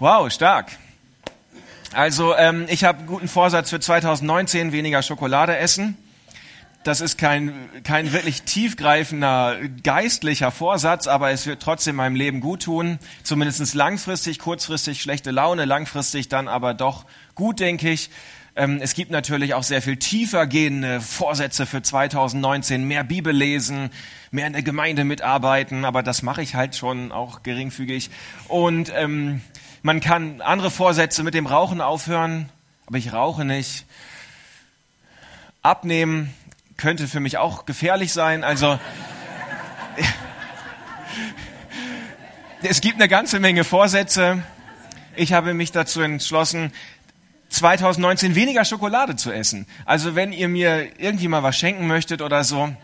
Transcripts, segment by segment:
Wow, stark. Also ähm, ich habe guten Vorsatz für 2019, weniger Schokolade essen. Das ist kein, kein wirklich tiefgreifender geistlicher Vorsatz, aber es wird trotzdem meinem Leben gut tun. Zumindest langfristig, kurzfristig schlechte Laune, langfristig dann aber doch gut, denke ich. Ähm, es gibt natürlich auch sehr viel tiefer gehende Vorsätze für 2019, mehr Bibel lesen, mehr in der Gemeinde mitarbeiten, aber das mache ich halt schon auch geringfügig. Und ähm, man kann andere Vorsätze mit dem Rauchen aufhören, aber ich rauche nicht. Abnehmen könnte für mich auch gefährlich sein. Also es gibt eine ganze Menge Vorsätze. Ich habe mich dazu entschlossen, 2019 weniger Schokolade zu essen. Also wenn ihr mir irgendwie mal was schenken möchtet oder so,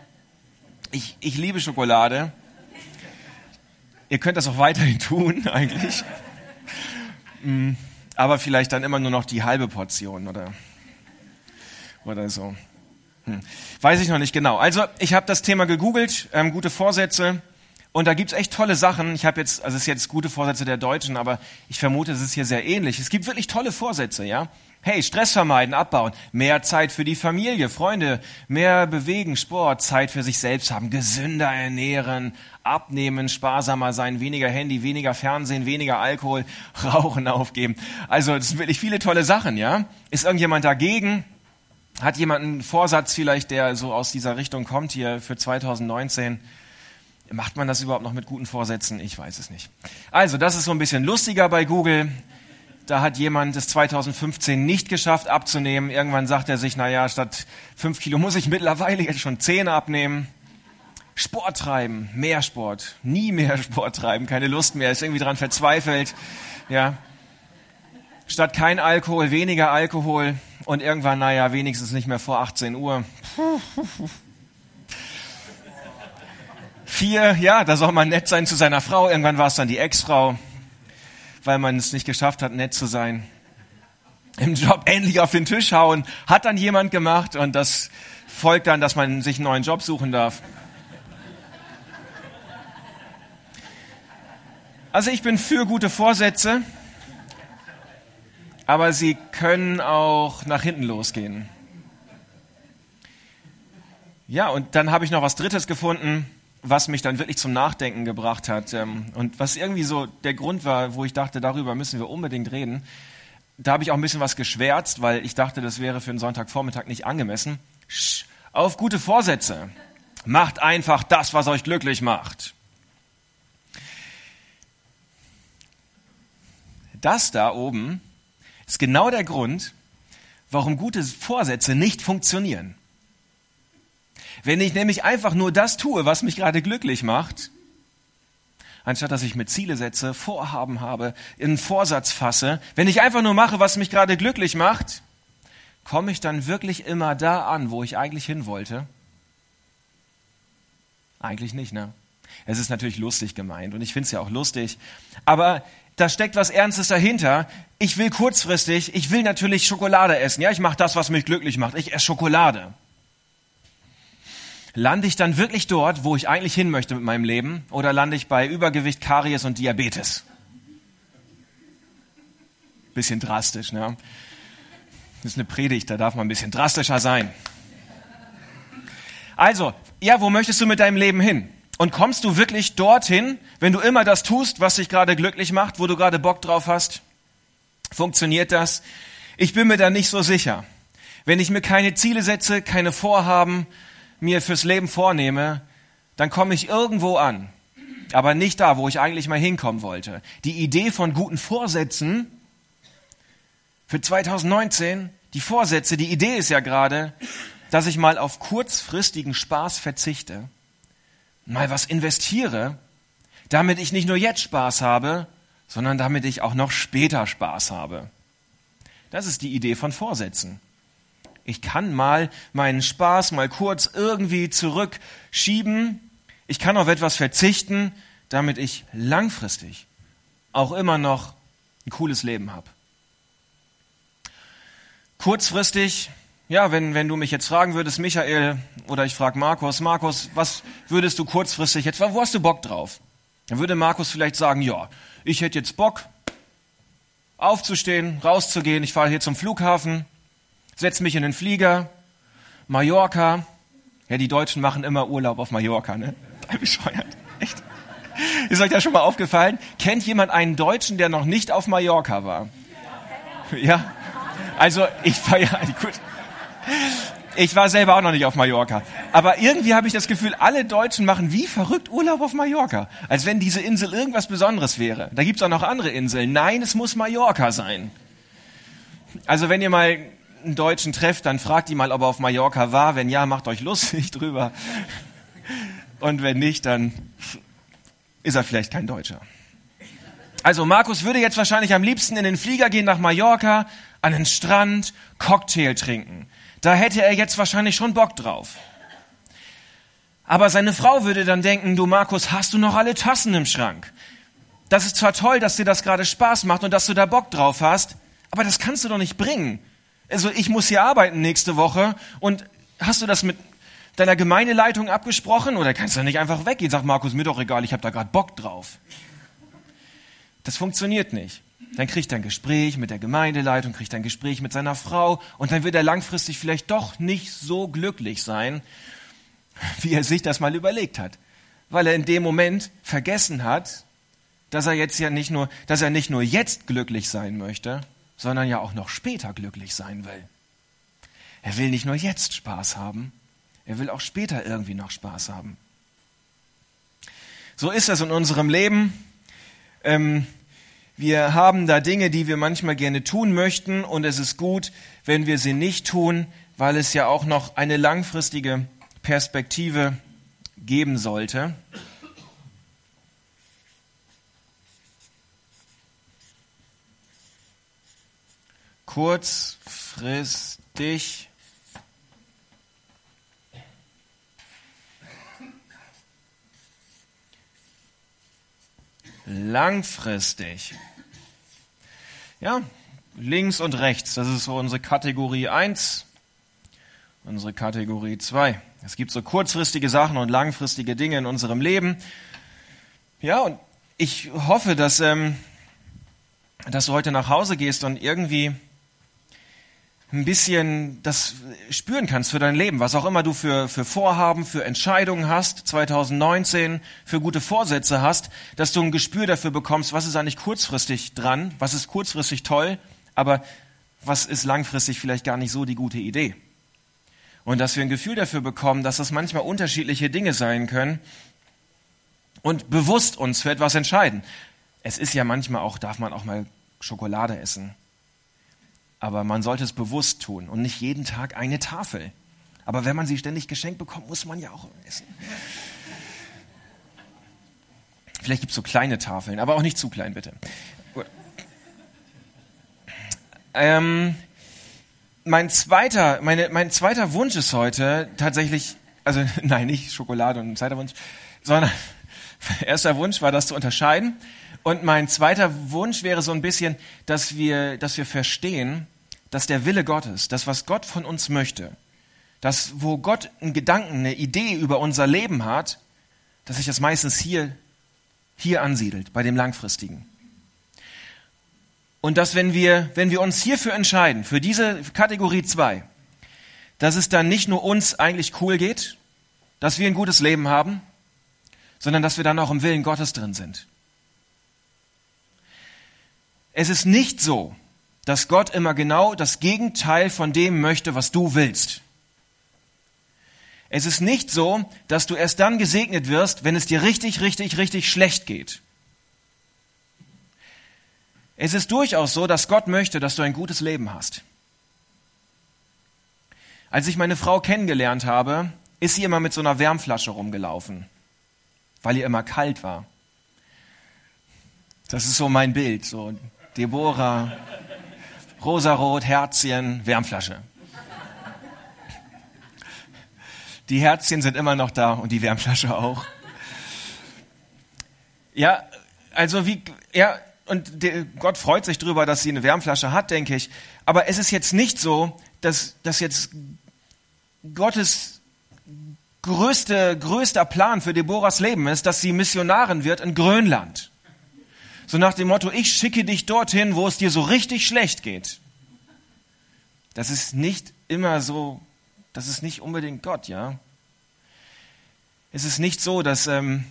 ich, ich liebe Schokolade. Ihr könnt das auch weiterhin tun, eigentlich. Mm, aber vielleicht dann immer nur noch die halbe Portion oder, oder so. Hm. Weiß ich noch nicht genau. Also ich habe das Thema gegoogelt, ähm, gute Vorsätze. Und da gibt's echt tolle Sachen. Ich habe jetzt, also es ist jetzt gute Vorsätze der Deutschen, aber ich vermute, es ist hier sehr ähnlich. Es gibt wirklich tolle Vorsätze, ja. Hey, Stress vermeiden, abbauen, mehr Zeit für die Familie, Freunde, mehr bewegen, Sport, Zeit für sich selbst haben, gesünder ernähren, abnehmen, sparsamer sein, weniger Handy, weniger Fernsehen, weniger Alkohol, Rauchen aufgeben. Also, das sind wirklich viele tolle Sachen, ja. Ist irgendjemand dagegen? Hat jemand einen Vorsatz vielleicht, der so aus dieser Richtung kommt hier für 2019? Macht man das überhaupt noch mit guten Vorsätzen? Ich weiß es nicht. Also, das ist so ein bisschen lustiger bei Google. Da hat jemand es 2015 nicht geschafft abzunehmen. Irgendwann sagt er sich, na ja, statt fünf Kilo muss ich mittlerweile jetzt schon zehn abnehmen. Sport treiben, mehr Sport, nie mehr Sport treiben, keine Lust mehr, ist irgendwie dran verzweifelt, ja. Statt kein Alkohol, weniger Alkohol und irgendwann, naja, wenigstens nicht mehr vor 18 Uhr. Vier, ja, da soll man nett sein zu seiner Frau. Irgendwann war es dann die Ex-Frau, weil man es nicht geschafft hat, nett zu sein. Im Job endlich auf den Tisch hauen, hat dann jemand gemacht und das folgt dann, dass man sich einen neuen Job suchen darf. Also ich bin für gute Vorsätze, aber sie können auch nach hinten losgehen. Ja, und dann habe ich noch was Drittes gefunden was mich dann wirklich zum Nachdenken gebracht hat ähm, und was irgendwie so der Grund war, wo ich dachte, darüber müssen wir unbedingt reden. Da habe ich auch ein bisschen was geschwärzt, weil ich dachte, das wäre für einen Sonntagvormittag nicht angemessen. auf gute Vorsätze. Macht einfach das, was euch glücklich macht. Das da oben ist genau der Grund, warum gute Vorsätze nicht funktionieren. Wenn ich nämlich einfach nur das tue, was mich gerade glücklich macht, anstatt dass ich mir Ziele setze, Vorhaben habe, einen Vorsatz fasse, wenn ich einfach nur mache, was mich gerade glücklich macht, komme ich dann wirklich immer da an, wo ich eigentlich hin wollte? Eigentlich nicht, ne? Es ist natürlich lustig gemeint und ich finde es ja auch lustig, aber da steckt was Ernstes dahinter. Ich will kurzfristig, ich will natürlich Schokolade essen. Ja, ich mache das, was mich glücklich macht. Ich esse Schokolade lande ich dann wirklich dort, wo ich eigentlich hin möchte mit meinem Leben, oder lande ich bei Übergewicht, Karies und Diabetes? Bisschen drastisch, ne? Das ist eine Predigt, da darf man ein bisschen drastischer sein. Also, ja, wo möchtest du mit deinem Leben hin? Und kommst du wirklich dorthin, wenn du immer das tust, was dich gerade glücklich macht, wo du gerade Bock drauf hast? Funktioniert das? Ich bin mir da nicht so sicher. Wenn ich mir keine Ziele setze, keine Vorhaben, mir fürs Leben vornehme, dann komme ich irgendwo an, aber nicht da, wo ich eigentlich mal hinkommen wollte. Die Idee von guten Vorsätzen für 2019, die Vorsätze, die Idee ist ja gerade, dass ich mal auf kurzfristigen Spaß verzichte, mal was investiere, damit ich nicht nur jetzt Spaß habe, sondern damit ich auch noch später Spaß habe. Das ist die Idee von Vorsätzen. Ich kann mal meinen Spaß mal kurz irgendwie zurückschieben. Ich kann auf etwas verzichten, damit ich langfristig auch immer noch ein cooles Leben habe. Kurzfristig, ja, wenn, wenn du mich jetzt fragen würdest, Michael, oder ich frage Markus, Markus, was würdest du kurzfristig jetzt, wo hast du Bock drauf? Dann würde Markus vielleicht sagen, ja, ich hätte jetzt Bock, aufzustehen, rauszugehen. Ich fahre hier zum Flughafen, setze mich in den Flieger, Mallorca. Ja, die Deutschen machen immer Urlaub auf Mallorca, ne? Bescheuert. Echt. Ist euch das schon mal aufgefallen? Kennt jemand einen Deutschen, der noch nicht auf Mallorca war? Ja? Also, ich war ja, gut. Ich war selber auch noch nicht auf Mallorca. Aber irgendwie habe ich das Gefühl, alle Deutschen machen wie verrückt Urlaub auf Mallorca. Als wenn diese Insel irgendwas Besonderes wäre. Da gibt es auch noch andere Inseln. Nein, es muss Mallorca sein. Also wenn ihr mal einen Deutschen trefft, dann fragt ihn mal, ob er auf Mallorca war. Wenn ja, macht euch lustig drüber. Und wenn nicht, dann ist er vielleicht kein Deutscher. Also Markus würde jetzt wahrscheinlich am liebsten in den Flieger gehen nach Mallorca, an den Strand, Cocktail trinken. Da hätte er jetzt wahrscheinlich schon Bock drauf. Aber seine Frau würde dann denken, du Markus, hast du noch alle Tassen im Schrank? Das ist zwar toll, dass dir das gerade Spaß macht und dass du da Bock drauf hast, aber das kannst du doch nicht bringen. Also ich muss hier arbeiten nächste Woche und hast du das mit deiner Gemeindeleitung abgesprochen oder kannst du nicht einfach weggehen? Sag Markus, mir doch egal, ich habe da gerade Bock drauf. Das funktioniert nicht. Dann kriegt er ein Gespräch mit der Gemeindeleitung, kriegt er ein Gespräch mit seiner Frau und dann wird er langfristig vielleicht doch nicht so glücklich sein, wie er sich das mal überlegt hat. Weil er in dem Moment vergessen hat, dass er jetzt ja nicht nur, dass er nicht nur jetzt glücklich sein möchte, sondern ja auch noch später glücklich sein will. Er will nicht nur jetzt Spaß haben, er will auch später irgendwie noch Spaß haben. So ist das in unserem Leben. Ähm, wir haben da Dinge, die wir manchmal gerne tun möchten und es ist gut, wenn wir sie nicht tun, weil es ja auch noch eine langfristige Perspektive geben sollte. Kurzfristig langfristig. Ja, links und rechts, das ist so unsere Kategorie 1, unsere Kategorie 2. Es gibt so kurzfristige Sachen und langfristige Dinge in unserem Leben. Ja, und ich hoffe, dass, ähm, dass du heute nach Hause gehst und irgendwie ein bisschen das spüren kannst für dein Leben, was auch immer du für, für Vorhaben, für Entscheidungen hast, 2019, für gute Vorsätze hast, dass du ein Gespür dafür bekommst, was ist eigentlich kurzfristig dran, was ist kurzfristig toll, aber was ist langfristig vielleicht gar nicht so die gute Idee. Und dass wir ein Gefühl dafür bekommen, dass das manchmal unterschiedliche Dinge sein können und bewusst uns für etwas entscheiden. Es ist ja manchmal auch, darf man auch mal Schokolade essen aber man sollte es bewusst tun und nicht jeden Tag eine Tafel. Aber wenn man sie ständig geschenkt bekommt, muss man ja auch essen. Vielleicht gibt es so kleine Tafeln, aber auch nicht zu klein, bitte. Ähm, mein zweiter, meine, mein zweiter Wunsch ist heute tatsächlich, also nein, nicht Schokolade und ein zweiter Wunsch, sondern erster Wunsch war, das zu unterscheiden. Und mein zweiter Wunsch wäre so ein bisschen, dass wir, dass wir verstehen, dass der Wille Gottes, das, was Gott von uns möchte, das, wo Gott einen Gedanken, eine Idee über unser Leben hat, dass sich das meistens hier, hier ansiedelt, bei dem Langfristigen. Und dass, wenn wir, wenn wir uns hierfür entscheiden, für diese Kategorie 2, dass es dann nicht nur uns eigentlich cool geht, dass wir ein gutes Leben haben, sondern dass wir dann auch im Willen Gottes drin sind. Es ist nicht so, dass Gott immer genau das Gegenteil von dem möchte, was du willst. Es ist nicht so, dass du erst dann gesegnet wirst, wenn es dir richtig, richtig, richtig schlecht geht. Es ist durchaus so, dass Gott möchte, dass du ein gutes Leben hast. Als ich meine Frau kennengelernt habe, ist sie immer mit so einer Wärmflasche rumgelaufen, weil ihr immer kalt war. Das ist so mein Bild, so Deborah, rosarot, Herzchen, Wärmflasche. Die Herzchen sind immer noch da und die Wärmflasche auch. Ja, also wie, ja, und Gott freut sich drüber, dass sie eine Wärmflasche hat, denke ich. Aber es ist jetzt nicht so, dass, dass jetzt Gottes größte, größter Plan für Deborahs Leben ist, dass sie Missionarin wird in Grönland So nach dem Motto, ich schicke dich dorthin, wo es dir so richtig schlecht geht. Das ist nicht immer so, das ist nicht unbedingt Gott, ja. Es ist nicht so, dass ähm,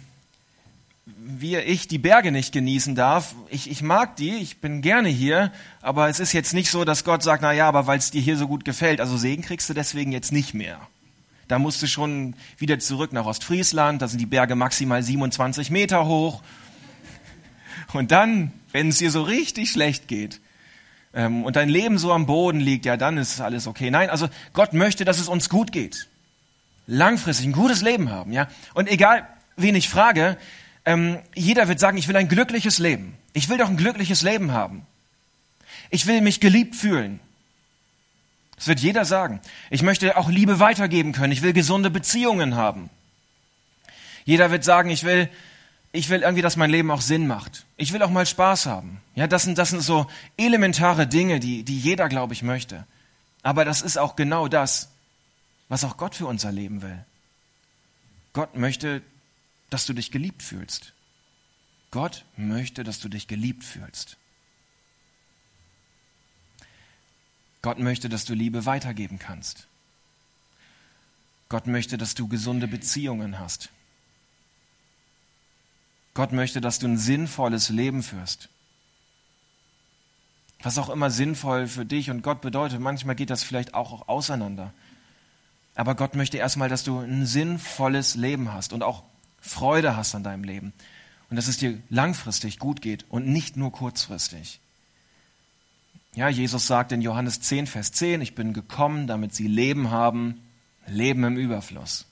wir, ich die Berge nicht genießen darf. Ich, ich mag die, ich bin gerne hier, aber es ist jetzt nicht so, dass Gott sagt, na ja, aber weil es dir hier so gut gefällt, also Segen kriegst du deswegen jetzt nicht mehr. Da musst du schon wieder zurück nach Ostfriesland, da sind die Berge maximal 27 Meter hoch. Und dann, wenn es dir so richtig schlecht geht ähm, und dein Leben so am Boden liegt, ja, dann ist alles okay. Nein, also Gott möchte, dass es uns gut geht. Langfristig ein gutes Leben haben, ja. Und egal, wen ich frage, ähm, jeder wird sagen, ich will ein glückliches Leben. Ich will doch ein glückliches Leben haben. Ich will mich geliebt fühlen. Das wird jeder sagen. Ich möchte auch Liebe weitergeben können. Ich will gesunde Beziehungen haben. Jeder wird sagen, ich will, ich will irgendwie, dass mein Leben auch Sinn macht. Ich will auch mal Spaß haben. Ja, das sind, das sind so elementare Dinge, die, die jeder, glaube ich, möchte. Aber das ist auch genau das, was auch Gott für unser Leben will. Gott möchte, dass du dich geliebt fühlst. Gott möchte, dass du dich geliebt fühlst. Gott möchte, dass du Liebe weitergeben kannst. Gott möchte, dass du gesunde Beziehungen hast. Gott möchte, dass du ein sinnvolles Leben führst. Was auch immer sinnvoll für dich und Gott bedeutet, manchmal geht das vielleicht auch auseinander. Aber Gott möchte erstmal, dass du ein sinnvolles Leben hast und auch Freude hast an deinem Leben und dass es dir langfristig gut geht und nicht nur kurzfristig. Ja, Jesus sagt in Johannes 10, Vers 10, ich bin gekommen, damit sie Leben haben, Leben im Überfluss.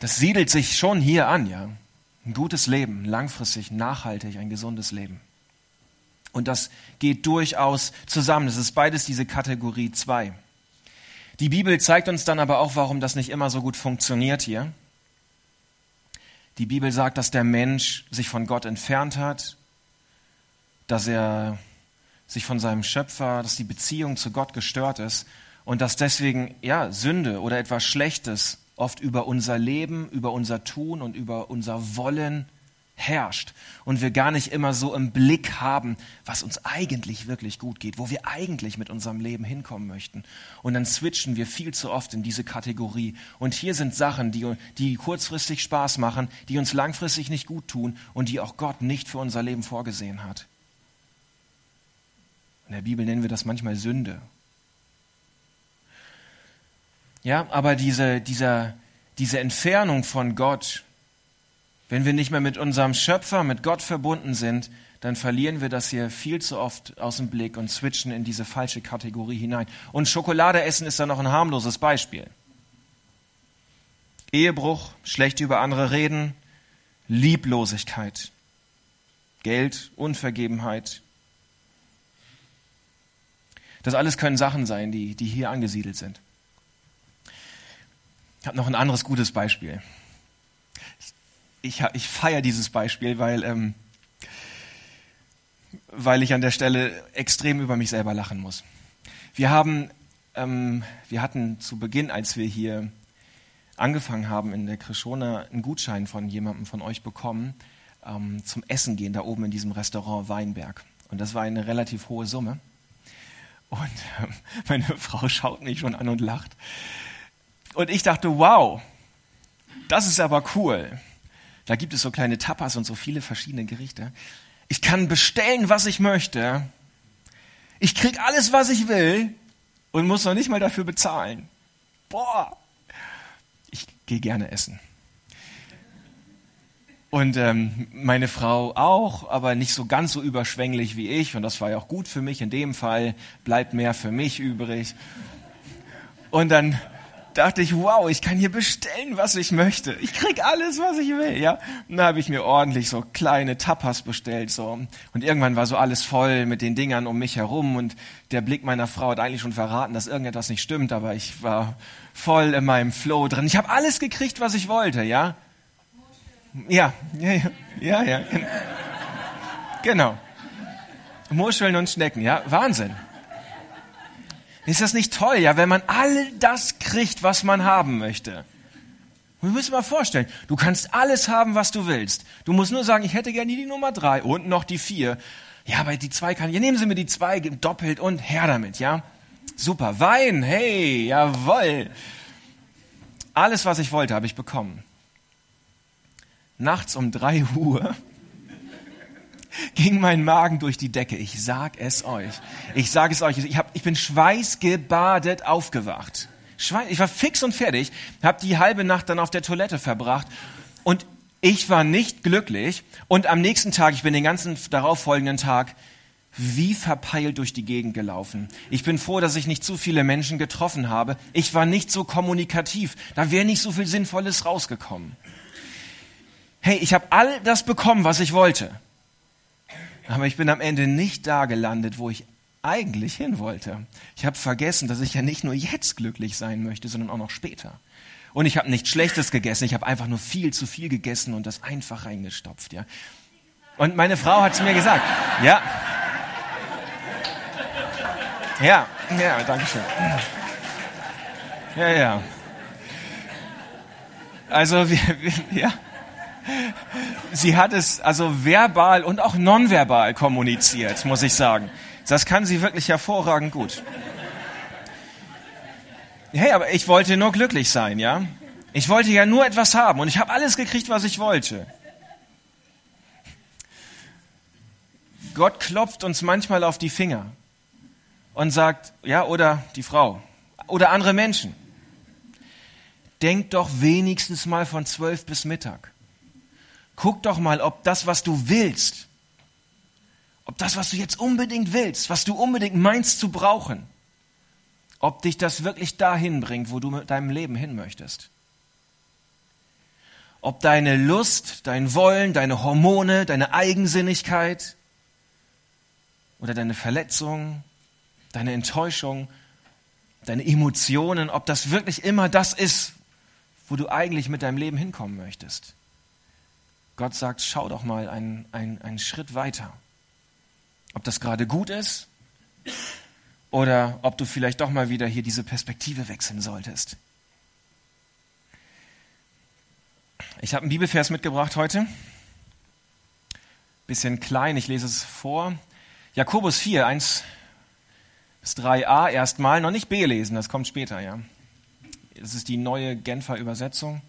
Das siedelt sich schon hier an, ja. Ein gutes Leben, langfristig, nachhaltig, ein gesundes Leben. Und das geht durchaus zusammen. Das ist beides diese Kategorie 2. Die Bibel zeigt uns dann aber auch, warum das nicht immer so gut funktioniert hier. Die Bibel sagt, dass der Mensch sich von Gott entfernt hat, dass er sich von seinem Schöpfer, dass die Beziehung zu Gott gestört ist und dass deswegen ja Sünde oder etwas Schlechtes oft über unser Leben, über unser Tun und über unser Wollen herrscht und wir gar nicht immer so im Blick haben, was uns eigentlich wirklich gut geht, wo wir eigentlich mit unserem Leben hinkommen möchten. Und dann switchen wir viel zu oft in diese Kategorie. Und hier sind Sachen, die, die kurzfristig Spaß machen, die uns langfristig nicht gut tun und die auch Gott nicht für unser Leben vorgesehen hat. In der Bibel nennen wir das manchmal Sünde. Ja, aber diese, dieser, diese Entfernung von Gott, wenn wir nicht mehr mit unserem Schöpfer, mit Gott verbunden sind, dann verlieren wir das hier viel zu oft aus dem Blick und switchen in diese falsche Kategorie hinein. Und Schokolade essen ist da noch ein harmloses Beispiel. Ehebruch, schlecht über andere reden, Lieblosigkeit, Geld, Unvergebenheit. Das alles können Sachen sein, die, die hier angesiedelt sind. Ich habe noch ein anderes gutes Beispiel ich, ich feiere dieses Beispiel, weil, ähm, weil ich an der Stelle extrem über mich selber lachen muss. Wir haben, ähm, wir hatten zu Beginn, als wir hier angefangen haben in der Krishona, einen Gutschein von jemandem von euch bekommen ähm, zum Essen gehen da oben in diesem Restaurant Weinberg. Und das war eine relativ hohe Summe. Und meine Frau schaut mich schon an und lacht. Und ich dachte, wow, das ist aber cool. Da gibt es so kleine Tapas und so viele verschiedene Gerichte. Ich kann bestellen, was ich möchte. Ich krieg alles, was ich will und muss noch nicht mal dafür bezahlen. Boah, ich gehe gerne essen. Und ähm, meine Frau auch, aber nicht so ganz so überschwänglich wie ich. Und das war ja auch gut für mich. In dem Fall bleibt mehr für mich übrig. Und dann dachte ich, wow, ich kann hier bestellen, was ich möchte. Ich krieg alles, was ich will, ja. Und da habe ich mir ordentlich so kleine Tapas bestellt, so. Und irgendwann war so alles voll mit den Dingern um mich herum und der Blick meiner Frau hat eigentlich schon verraten, dass irgendetwas nicht stimmt, aber ich war voll in meinem Flow drin. Ich habe alles gekriegt, was ich wollte, ja. Ja, ja, ja, ja, ja. Genau. Muscheln und Schnecken, ja, Wahnsinn. Ist das nicht toll, ja, wenn man all das kriegt, was man haben möchte? Wir müssen mal vorstellen, du kannst alles haben, was du willst. Du musst nur sagen, ich hätte gerne die Nummer drei und noch die vier. Ja, aber die zwei kann ich. Ja, nehmen Sie mir die zwei, doppelt und her damit, ja? Super. Wein, hey, jawoll. Alles, was ich wollte, habe ich bekommen. Nachts um drei Uhr ging mein Magen durch die Decke. Ich sag es euch. Ich sage es euch. Ich, hab, ich bin schweißgebadet aufgewacht. Ich war fix und fertig, habe die halbe Nacht dann auf der Toilette verbracht und ich war nicht glücklich. Und am nächsten Tag, ich bin den ganzen darauffolgenden Tag wie verpeilt durch die Gegend gelaufen. Ich bin froh, dass ich nicht zu viele Menschen getroffen habe. Ich war nicht so kommunikativ. Da wäre nicht so viel Sinnvolles rausgekommen. Hey, ich habe all das bekommen, was ich wollte. Aber ich bin am Ende nicht da gelandet, wo ich eigentlich hin wollte. Ich habe vergessen, dass ich ja nicht nur jetzt glücklich sein möchte, sondern auch noch später. Und ich habe nichts Schlechtes gegessen, ich habe einfach nur viel zu viel gegessen und das einfach reingestopft, ja. Und meine Frau hat es mir gesagt, ja. Ja, ja, danke schön. Ja, ja. Also wir, wir ja sie hat es also verbal und auch nonverbal kommuniziert, muss ich sagen. Das kann sie wirklich hervorragend gut. Hey, aber ich wollte nur glücklich sein, ja? Ich wollte ja nur etwas haben und ich habe alles gekriegt, was ich wollte. Gott klopft uns manchmal auf die Finger und sagt, ja, oder die Frau oder andere Menschen. Denkt doch wenigstens mal von zwölf bis Mittag. Guck doch mal, ob das, was du willst, ob das, was du jetzt unbedingt willst, was du unbedingt meinst zu brauchen, ob dich das wirklich dahin bringt, wo du mit deinem Leben hin möchtest. Ob deine Lust, dein Wollen, deine Hormone, deine Eigensinnigkeit oder deine Verletzung, deine Enttäuschung, deine Emotionen, ob das wirklich immer das ist, wo du eigentlich mit deinem Leben hinkommen möchtest. Gott sagt, schau doch mal einen, einen, einen Schritt weiter. Ob das gerade gut ist oder ob du vielleicht doch mal wieder hier diese Perspektive wechseln solltest. Ich habe einen Bibelvers mitgebracht heute. Bisschen klein, ich lese es vor. Jakobus 4, 1 bis 3a erstmal, noch nicht B lesen, das kommt später, ja. Das ist die neue Genfer Übersetzung.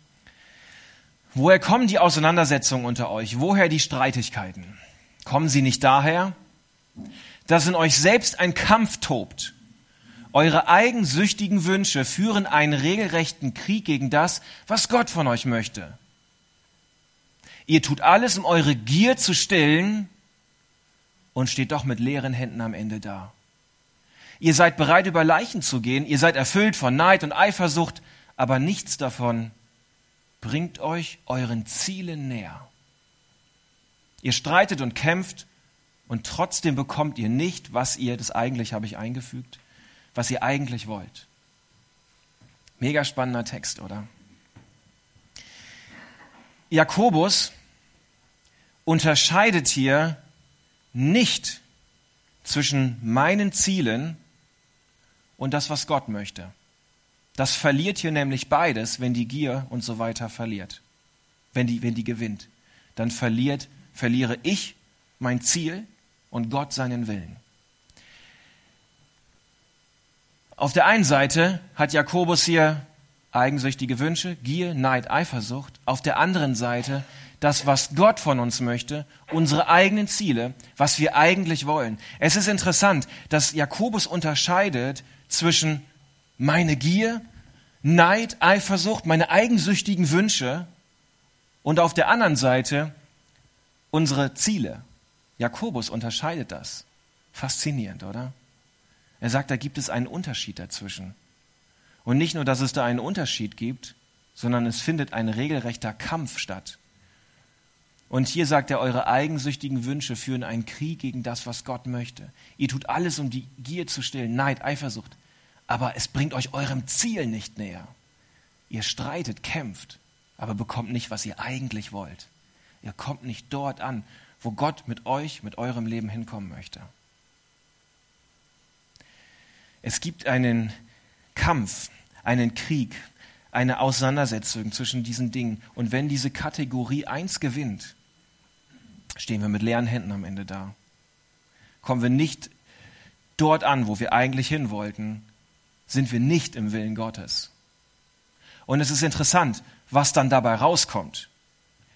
Woher kommen die Auseinandersetzungen unter euch? Woher die Streitigkeiten? Kommen sie nicht daher, dass in euch selbst ein Kampf tobt? Eure eigensüchtigen Wünsche führen einen regelrechten Krieg gegen das, was Gott von euch möchte. Ihr tut alles, um eure Gier zu stillen und steht doch mit leeren Händen am Ende da. Ihr seid bereit, über Leichen zu gehen, ihr seid erfüllt von Neid und Eifersucht, aber nichts davon bringt euch euren Zielen näher. Ihr streitet und kämpft und trotzdem bekommt ihr nicht, was ihr, das eigentlich habe ich eingefügt, was ihr eigentlich wollt. Mega spannender Text, oder? Jakobus unterscheidet hier nicht zwischen meinen Zielen und das, was Gott möchte. Das verliert hier nämlich beides, wenn die Gier und so weiter verliert. Wenn die, wenn die gewinnt. Dann verliert, verliere ich mein Ziel und Gott seinen Willen. Auf der einen Seite hat Jakobus hier eigensüchtige Wünsche, Gier, Neid, Eifersucht. Auf der anderen Seite das, was Gott von uns möchte, unsere eigenen Ziele, was wir eigentlich wollen. Es ist interessant, dass Jakobus unterscheidet zwischen meine Gier, Neid, Eifersucht, meine eigensüchtigen Wünsche und auf der anderen Seite unsere Ziele. Jakobus unterscheidet das. Faszinierend, oder? Er sagt, da gibt es einen Unterschied dazwischen. Und nicht nur, dass es da einen Unterschied gibt, sondern es findet ein regelrechter Kampf statt. Und hier sagt er, eure eigensüchtigen Wünsche führen einen Krieg gegen das, was Gott möchte. Ihr tut alles, um die Gier zu stillen, Neid, Eifersucht aber es bringt euch eurem Ziel nicht näher. Ihr streitet, kämpft, aber bekommt nicht, was ihr eigentlich wollt. Ihr kommt nicht dort an, wo Gott mit euch, mit eurem Leben hinkommen möchte. Es gibt einen Kampf, einen Krieg, eine Auseinandersetzung zwischen diesen Dingen. Und wenn diese Kategorie 1 gewinnt, stehen wir mit leeren Händen am Ende da. Kommen wir nicht dort an, wo wir eigentlich hin wollten, sind wir nicht im Willen Gottes. Und es ist interessant, was dann dabei rauskommt.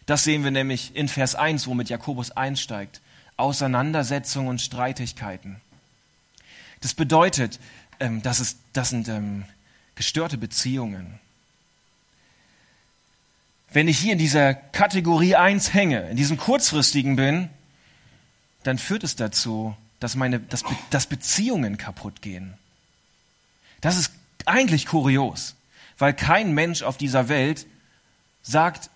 Das sehen wir nämlich in Vers 1, womit Jakobus einsteigt. Auseinandersetzungen und Streitigkeiten. Das bedeutet, ähm, dass es, das sind ähm, gestörte Beziehungen. Wenn ich hier in dieser Kategorie 1 hänge, in diesem kurzfristigen bin, dann führt es dazu, dass, meine, dass, dass Beziehungen kaputt gehen. Das ist eigentlich kurios, weil kein Mensch auf dieser Welt sagt,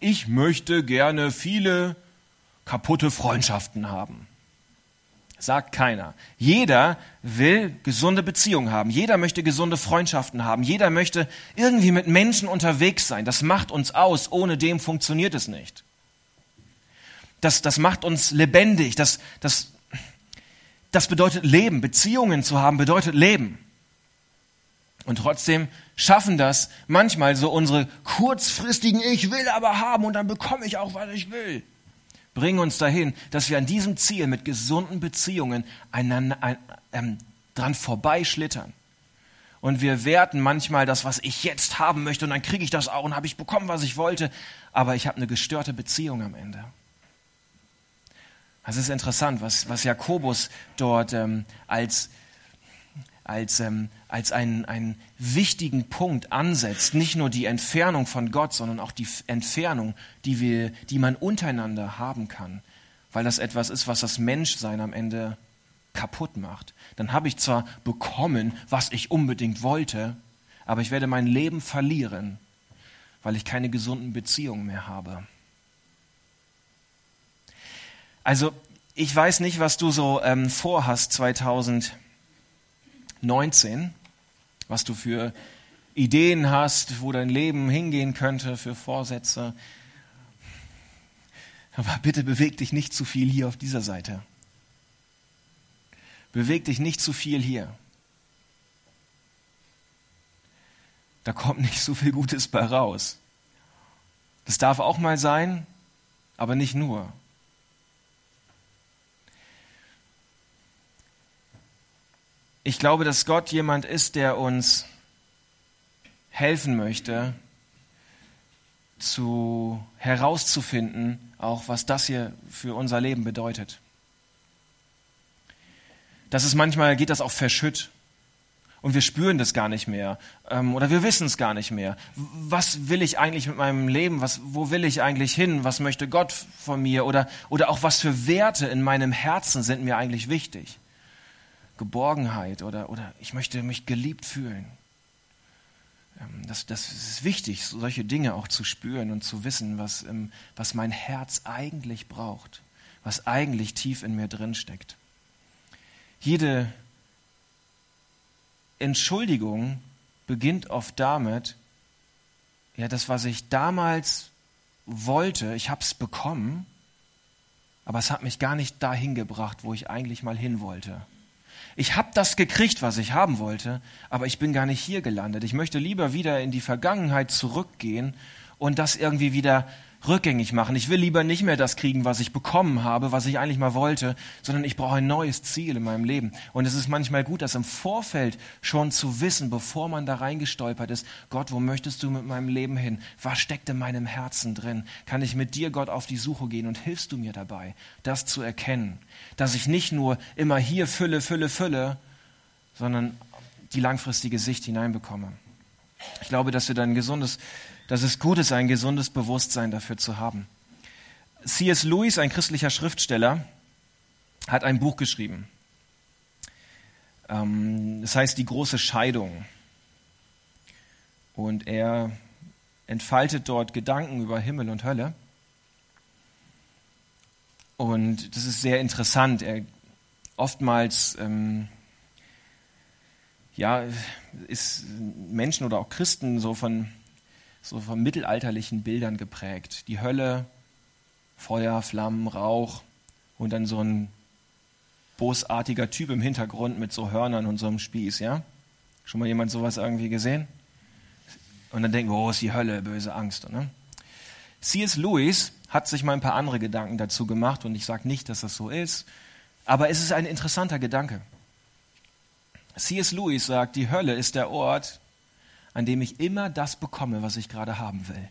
ich möchte gerne viele kaputte Freundschaften haben. Sagt keiner. Jeder will gesunde Beziehungen haben. Jeder möchte gesunde Freundschaften haben. Jeder möchte irgendwie mit Menschen unterwegs sein. Das macht uns aus. Ohne dem funktioniert es nicht. Das, das macht uns lebendig. Das, das, das bedeutet Leben. Beziehungen zu haben bedeutet Leben. Und trotzdem schaffen das manchmal so unsere kurzfristigen Ich will aber haben und dann bekomme ich auch, was ich will. Bringen uns dahin, dass wir an diesem Ziel mit gesunden Beziehungen einander, ein, ähm, dran vorbeischlittern. Und wir werten manchmal das, was ich jetzt haben möchte, und dann kriege ich das auch und habe ich bekommen, was ich wollte. Aber ich habe eine gestörte Beziehung am Ende. Das ist interessant, was, was Jakobus dort ähm, als als, ähm, als einen, einen wichtigen Punkt ansetzt. Nicht nur die Entfernung von Gott, sondern auch die Entfernung, die, wir, die man untereinander haben kann. Weil das etwas ist, was das Menschsein am Ende kaputt macht. Dann habe ich zwar bekommen, was ich unbedingt wollte, aber ich werde mein Leben verlieren, weil ich keine gesunden Beziehungen mehr habe. Also, ich weiß nicht, was du so ähm, vorhast 2000. 19, was du für Ideen hast, wo dein Leben hingehen könnte, für Vorsätze. Aber bitte beweg dich nicht zu viel hier auf dieser Seite. Beweg dich nicht zu viel hier. Da kommt nicht so viel Gutes bei raus. Das darf auch mal sein, aber nicht nur. Ich glaube, dass Gott jemand ist, der uns helfen möchte, zu herauszufinden, auch was das hier für unser Leben bedeutet. Das ist manchmal geht das auch verschütt und wir spüren das gar nicht mehr ähm, oder wir wissen es gar nicht mehr. Was will ich eigentlich mit meinem Leben? Was, wo will ich eigentlich hin? Was möchte Gott von mir? Oder, oder auch was für Werte in meinem Herzen sind mir eigentlich wichtig? Geborgenheit oder, oder ich möchte mich geliebt fühlen. Ähm, das, das ist wichtig, solche Dinge auch zu spüren und zu wissen, was, ähm, was mein Herz eigentlich braucht, was eigentlich tief in mir drin steckt. Jede Entschuldigung beginnt oft damit, ja, das, was ich damals wollte, ich habe es bekommen, aber es hat mich gar nicht dahin gebracht, wo ich eigentlich mal hin wollte. Ich habe das gekriegt, was ich haben wollte, aber ich bin gar nicht hier gelandet. Ich möchte lieber wieder in die Vergangenheit zurückgehen und das irgendwie wieder rückgängig machen. Ich will lieber nicht mehr das kriegen, was ich bekommen habe, was ich eigentlich mal wollte, sondern ich brauche ein neues Ziel in meinem Leben. Und es ist manchmal gut, das im Vorfeld schon zu wissen, bevor man da reingestolpert ist. Gott, wo möchtest du mit meinem Leben hin? Was steckt in meinem Herzen drin? Kann ich mit dir, Gott, auf die Suche gehen und hilfst du mir dabei, das zu erkennen? Dass ich nicht nur immer hier fülle, fülle, fülle, sondern die langfristige Sicht hineinbekomme. Ich glaube, dass wir dann ein gesundes dass es gut ist, ein gesundes Bewusstsein dafür zu haben. C.S. Lewis, ein christlicher Schriftsteller, hat ein Buch geschrieben. Ähm, das heißt Die große Scheidung. Und er entfaltet dort Gedanken über Himmel und Hölle. Und das ist sehr interessant. Er oftmals ähm, ja, ist Menschen oder auch Christen so von so von mittelalterlichen Bildern geprägt. Die Hölle, Feuer, Flammen, Rauch und dann so ein bosartiger Typ im Hintergrund mit so Hörnern und so einem Spieß, ja? Schon mal jemand sowas irgendwie gesehen? Und dann denken wir, oh, ist die Hölle, böse Angst. Ne? C.S. Lewis hat sich mal ein paar andere Gedanken dazu gemacht und ich sage nicht, dass das so ist, aber es ist ein interessanter Gedanke. C.S. Lewis sagt, die Hölle ist der Ort, an dem ich immer das bekomme, was ich gerade haben will.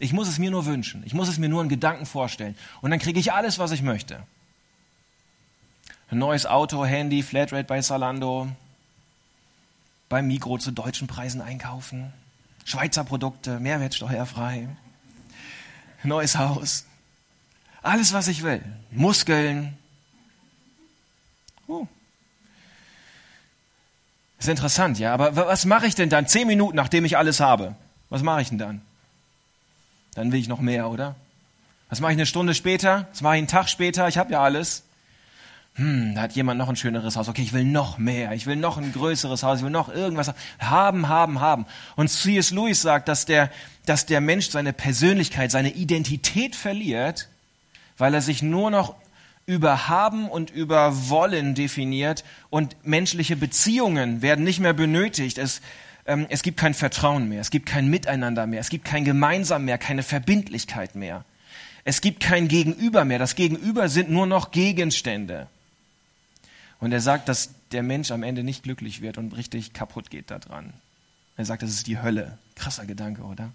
Ich muss es mir nur wünschen. Ich muss es mir nur in Gedanken vorstellen. Und dann kriege ich alles, was ich möchte. Ein neues Auto, Handy, Flatrate bei Salando, beim Mikro zu deutschen Preisen einkaufen, Schweizer Produkte, mehrwertsteuerfrei, neues Haus, alles, was ich will, Muskeln. Uh. Ist interessant, ja, aber was mache ich denn dann zehn Minuten, nachdem ich alles habe? Was mache ich denn dann? Dann will ich noch mehr, oder? Was mache ich eine Stunde später? Was mache ich einen Tag später? Ich habe ja alles. Hm, da hat jemand noch ein schöneres Haus. Okay, ich will noch mehr. Ich will noch ein größeres Haus. Ich will noch irgendwas haben, haben, haben. Und C.S. Lewis sagt, dass der, dass der Mensch seine Persönlichkeit, seine Identität verliert, weil er sich nur noch über Haben und über Wollen definiert und menschliche Beziehungen werden nicht mehr benötigt. Es, ähm, es gibt kein Vertrauen mehr, es gibt kein Miteinander mehr, es gibt kein Gemeinsam mehr, keine Verbindlichkeit mehr. Es gibt kein Gegenüber mehr. Das Gegenüber sind nur noch Gegenstände. Und er sagt, dass der Mensch am Ende nicht glücklich wird und richtig kaputt geht daran. Er sagt, das ist die Hölle. Krasser Gedanke, oder?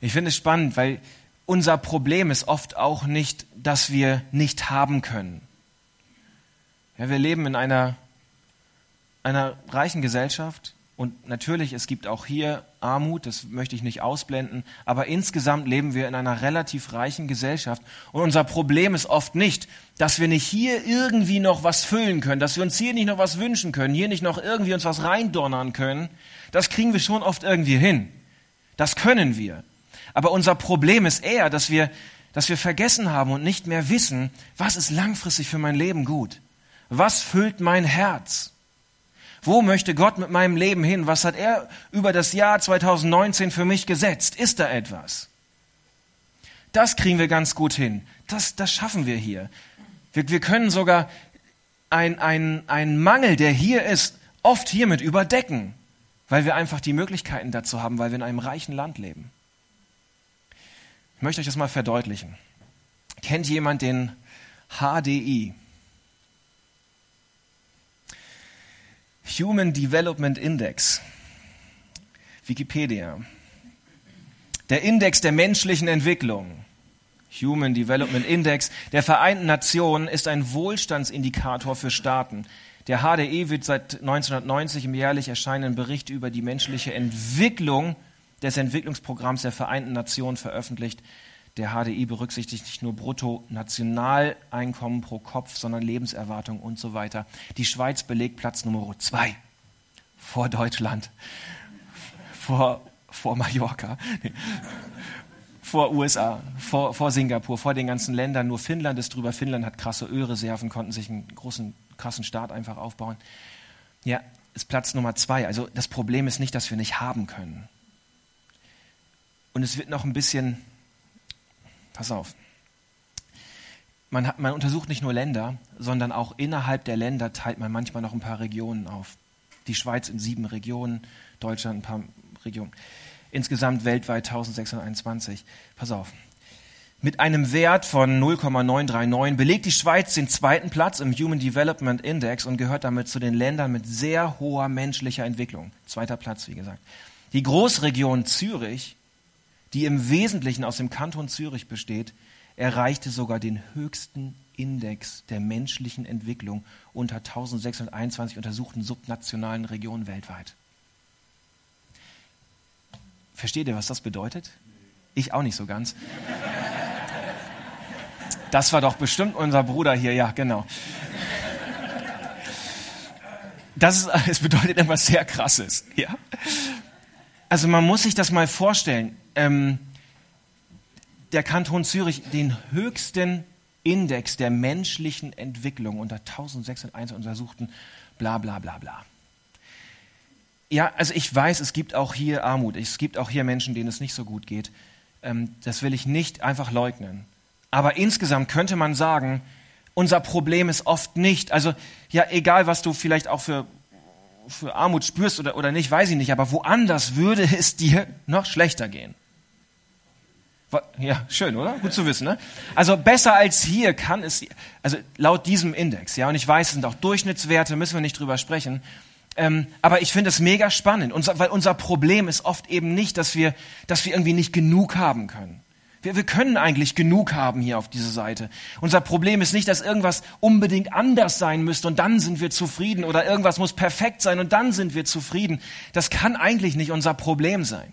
Ich finde es spannend, weil unser Problem ist oft auch nicht, dass wir nicht haben können. Ja, wir leben in einer einer reichen Gesellschaft und natürlich, es gibt auch hier Armut, das möchte ich nicht ausblenden, aber insgesamt leben wir in einer relativ reichen Gesellschaft. Und unser Problem ist oft nicht, dass wir nicht hier irgendwie noch was füllen können, dass wir uns hier nicht noch was wünschen können, hier nicht noch irgendwie uns was reindonnern können. Das kriegen wir schon oft irgendwie hin. Das können wir. Aber unser Problem ist eher, dass wir, dass wir vergessen haben und nicht mehr wissen, was ist langfristig für mein Leben gut? Was füllt mein Herz? Wo möchte Gott mit meinem Leben hin? Was hat er über das Jahr 2019 für mich gesetzt? Ist da etwas? Das kriegen wir ganz gut hin. Das, das schaffen wir hier. Wir, wir können sogar einen ein Mangel, der hier ist, oft hiermit überdecken, weil wir einfach die Möglichkeiten dazu haben, weil wir in einem reichen Land leben. Ich möchte euch das mal verdeutlichen. Kennt jemand den HDI? Human Development Index, Wikipedia. Der Index der menschlichen Entwicklung, Human Development Index der Vereinten Nationen ist ein Wohlstandsindikator für Staaten. Der HDE wird seit 1990 im jährlich erscheinenden Bericht über die menschliche Entwicklung des Entwicklungsprogramms der Vereinten Nationen veröffentlicht. Der HDI berücksichtigt nicht nur Bruttonationaleinkommen pro Kopf, sondern Lebenserwartung und so weiter. Die Schweiz belegt Platz Nummer zwei vor Deutschland, vor, vor Mallorca, vor USA, vor, vor Singapur, vor den ganzen Ländern. Nur Finnland ist drüber. Finnland hat krasse Ölreserven, konnten sich einen großen, krassen Staat einfach aufbauen. Ja, ist Platz Nummer zwei. Also das Problem ist nicht, dass wir nicht haben können. Und es wird noch ein bisschen Pass auf. Man, hat, man untersucht nicht nur Länder, sondern auch innerhalb der Länder teilt man manchmal noch ein paar Regionen auf. Die Schweiz in sieben Regionen, Deutschland ein paar Regionen. Insgesamt weltweit 1621. Pass auf. Mit einem Wert von 0,939 belegt die Schweiz den zweiten Platz im Human Development Index und gehört damit zu den Ländern mit sehr hoher menschlicher Entwicklung. Zweiter Platz, wie gesagt. Die Großregion Zürich die im Wesentlichen aus dem Kanton Zürich besteht, erreichte sogar den höchsten Index der menschlichen Entwicklung unter 1621 untersuchten subnationalen Regionen weltweit. Versteht ihr, was das bedeutet? Ich auch nicht so ganz. Das war doch bestimmt unser Bruder hier, ja, genau. Das ist, es bedeutet etwas sehr Krasses, ja. Also man muss sich das mal vorstellen ähm, der Kanton Zürich den höchsten Index der menschlichen Entwicklung unter 1601 untersuchten, bla bla bla bla. Ja, also ich weiß, es gibt auch hier Armut, es gibt auch hier Menschen, denen es nicht so gut geht. Ähm, das will ich nicht einfach leugnen. Aber insgesamt könnte man sagen, unser Problem ist oft nicht, also ja, egal was du vielleicht auch für für Armut spürst oder, oder nicht, weiß ich nicht, aber woanders würde es dir noch schlechter gehen. Ja, schön, oder? Gut zu wissen, ne? Also besser als hier kann es, also laut diesem Index, ja, und ich weiß, es sind auch Durchschnittswerte, müssen wir nicht drüber sprechen. Ähm, aber ich finde es mega spannend, unser, weil unser Problem ist oft eben nicht, dass wir, dass wir irgendwie nicht genug haben können. Wir, wir können eigentlich genug haben hier auf dieser Seite. Unser Problem ist nicht, dass irgendwas unbedingt anders sein müsste und dann sind wir zufrieden oder irgendwas muss perfekt sein und dann sind wir zufrieden. Das kann eigentlich nicht unser Problem sein.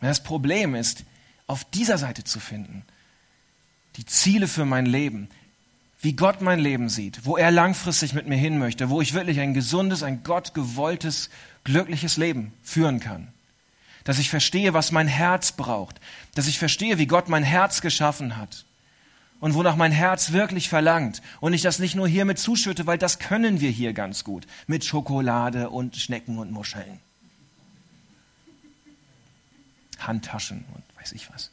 Das Problem ist, auf dieser Seite zu finden, die Ziele für mein Leben, wie Gott mein Leben sieht, wo er langfristig mit mir hin möchte, wo ich wirklich ein gesundes, ein Gott gewolltes, glückliches Leben führen kann. Dass ich verstehe, was mein Herz braucht, dass ich verstehe, wie Gott mein Herz geschaffen hat und wonach mein Herz wirklich verlangt und ich das nicht nur hier mit zuschütte, weil das können wir hier ganz gut, mit Schokolade und Schnecken und Muscheln. Handtaschen und weiß ich was.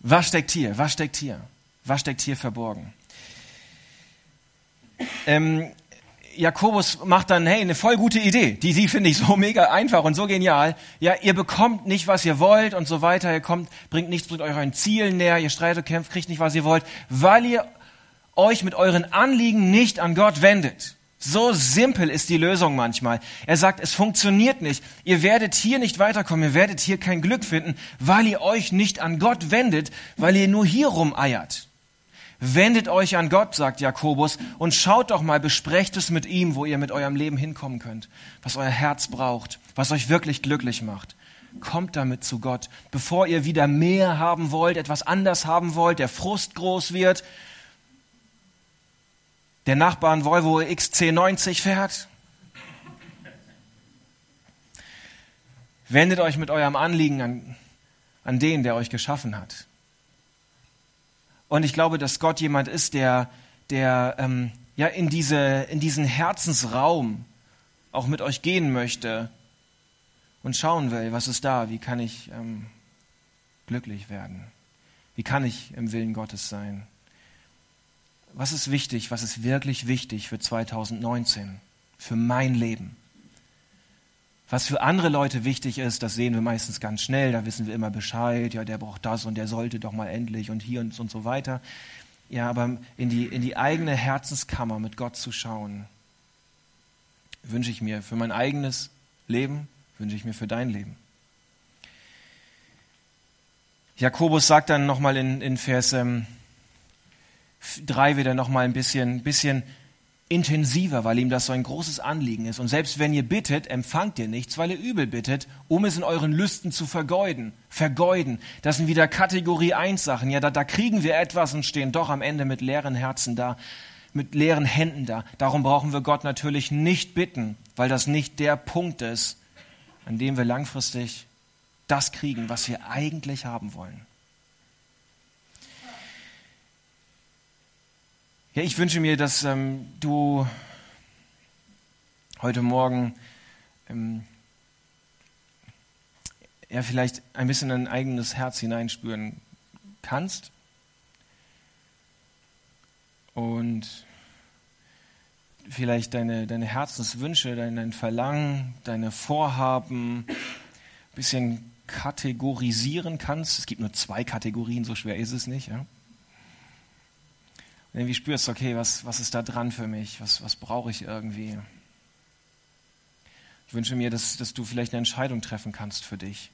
Was steckt hier? Was steckt hier? Was steckt hier verborgen? Ähm, Jakobus macht dann, hey, eine voll gute Idee. Die, die finde ich so mega einfach und so genial. Ja, ihr bekommt nicht, was ihr wollt und so weiter. Ihr kommt, bringt nichts mit euren Zielen näher. Ihr streitet, kämpft, kriegt nicht, was ihr wollt, weil ihr euch mit euren Anliegen nicht an Gott wendet. So simpel ist die Lösung manchmal. Er sagt, es funktioniert nicht. Ihr werdet hier nicht weiterkommen, ihr werdet hier kein Glück finden, weil ihr euch nicht an Gott wendet, weil ihr nur hier rumeiert. Wendet euch an Gott, sagt Jakobus, und schaut doch mal, besprecht es mit ihm, wo ihr mit eurem Leben hinkommen könnt, was euer Herz braucht, was euch wirklich glücklich macht. Kommt damit zu Gott, bevor ihr wieder mehr haben wollt, etwas anders haben wollt, der Frust groß wird, der Nachbar ein Volvo XC90 fährt? Wendet euch mit eurem Anliegen an, an den, der euch geschaffen hat. Und ich glaube, dass Gott jemand ist, der, der ähm, ja in, diese, in diesen Herzensraum auch mit euch gehen möchte und schauen will, was ist da, wie kann ich ähm, glücklich werden, wie kann ich im Willen Gottes sein? Was ist wichtig, was ist wirklich wichtig für 2019, für mein Leben? Was für andere Leute wichtig ist, das sehen wir meistens ganz schnell, da wissen wir immer Bescheid, ja, der braucht das und der sollte doch mal endlich und hier und, und so weiter. Ja, aber in die, in die eigene Herzenskammer mit Gott zu schauen, wünsche ich mir für mein eigenes Leben, wünsche ich mir für dein Leben. Jakobus sagt dann nochmal in, in Vers ähm, drei wieder noch mal ein bisschen, bisschen intensiver, weil ihm das so ein großes Anliegen ist. Und selbst wenn ihr bittet, empfangt ihr nichts, weil ihr übel bittet, um es in euren Lüsten zu vergeuden. Vergeuden. Das sind wieder Kategorie 1 Sachen. Ja, da, da kriegen wir etwas und stehen doch am Ende mit leeren Herzen da, mit leeren Händen da. Darum brauchen wir Gott natürlich nicht bitten, weil das nicht der Punkt ist, an dem wir langfristig das kriegen, was wir eigentlich haben wollen. Ja, ich wünsche mir, dass ähm, du heute Morgen ähm, ja vielleicht ein bisschen ein eigenes Herz hineinspüren kannst und vielleicht deine, deine Herzenswünsche, dein, dein Verlangen, deine Vorhaben ein bisschen kategorisieren kannst. Es gibt nur zwei Kategorien, so schwer ist es nicht. Ja? Irgendwie spürst, okay, was, was ist da dran für mich? Was, was brauche ich irgendwie? Ich wünsche mir, dass, dass du vielleicht eine Entscheidung treffen kannst für dich.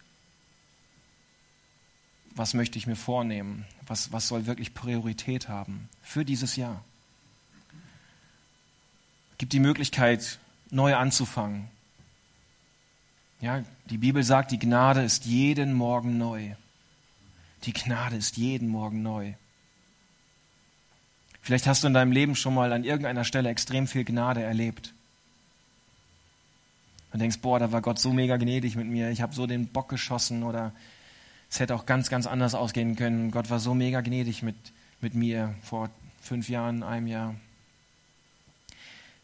Was möchte ich mir vornehmen? Was, was soll wirklich Priorität haben für dieses Jahr? Gibt die Möglichkeit, neu anzufangen. Ja, die Bibel sagt, die Gnade ist jeden Morgen neu. Die Gnade ist jeden Morgen neu. Vielleicht hast du in deinem Leben schon mal an irgendeiner Stelle extrem viel Gnade erlebt. Und denkst, boah, da war Gott so mega gnädig mit mir, ich habe so den Bock geschossen oder es hätte auch ganz, ganz anders ausgehen können. Gott war so mega gnädig mit, mit mir vor fünf Jahren, einem Jahr.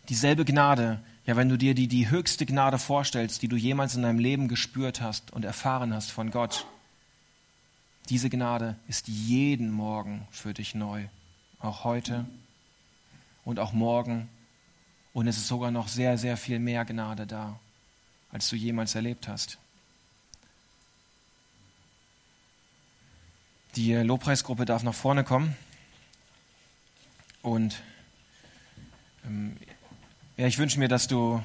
Dieselbe Gnade, ja, wenn du dir die, die höchste Gnade vorstellst, die du jemals in deinem Leben gespürt hast und erfahren hast von Gott, diese Gnade ist jeden Morgen für dich neu auch heute und auch morgen. Und es ist sogar noch sehr, sehr viel mehr Gnade da, als du jemals erlebt hast. Die Lobpreisgruppe darf nach vorne kommen. Und ähm, ja, ich wünsche mir, dass du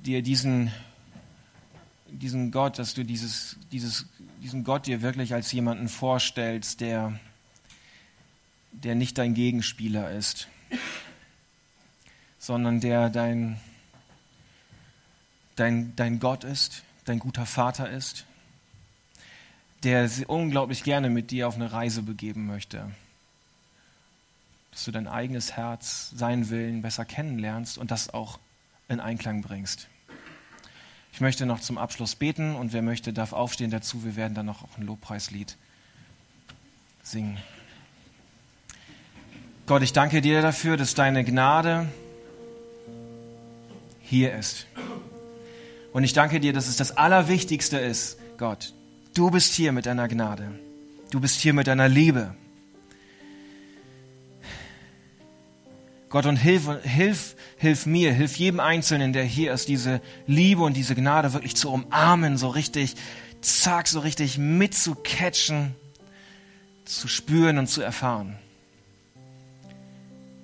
dir diesen, diesen Gott, dass du dieses, dieses, diesen Gott dir wirklich als jemanden vorstellst, der, der nicht dein Gegenspieler ist, sondern der dein, dein, dein Gott ist, dein guter Vater ist, der unglaublich gerne mit dir auf eine Reise begeben möchte. Dass du dein eigenes Herz, seinen Willen besser kennenlernst und das auch in Einklang bringst. Ich möchte noch zum Abschluss beten und wer möchte, darf aufstehen dazu. Wir werden dann noch auch ein Lobpreislied singen. Gott, ich danke dir dafür, dass deine Gnade hier ist. Und ich danke dir, dass es das Allerwichtigste ist, Gott, Du bist hier mit deiner Gnade. Du bist hier mit deiner Liebe. Gott, und hilf, hilf, hilf mir, hilf jedem Einzelnen, der hier ist, diese Liebe und diese Gnade wirklich zu umarmen, so richtig, zack, so richtig mitzukatchen, zu spüren und zu erfahren.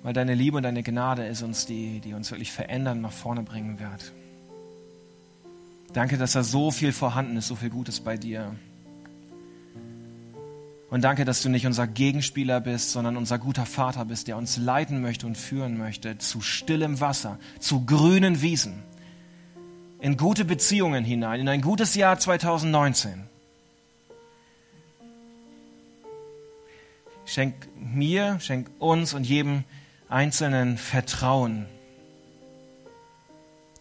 Weil deine Liebe und deine Gnade ist uns die, die uns wirklich verändern, nach vorne bringen wird. Danke, dass da so viel vorhanden ist, so viel Gutes bei dir. Und danke, dass du nicht unser Gegenspieler bist, sondern unser guter Vater bist, der uns leiten möchte und führen möchte zu stillem Wasser, zu grünen Wiesen, in gute Beziehungen hinein, in ein gutes Jahr 2019. Schenk mir, schenk uns und jedem Einzelnen Vertrauen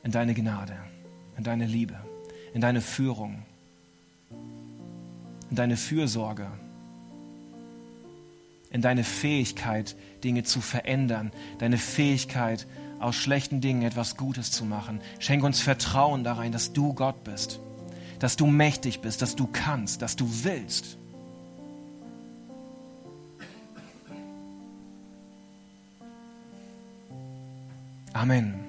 in deine Gnade in deine Liebe, in deine Führung, in deine Fürsorge, in deine Fähigkeit, Dinge zu verändern, deine Fähigkeit, aus schlechten Dingen etwas Gutes zu machen. Schenk uns Vertrauen darein, dass du Gott bist, dass du mächtig bist, dass du kannst, dass du willst. Amén.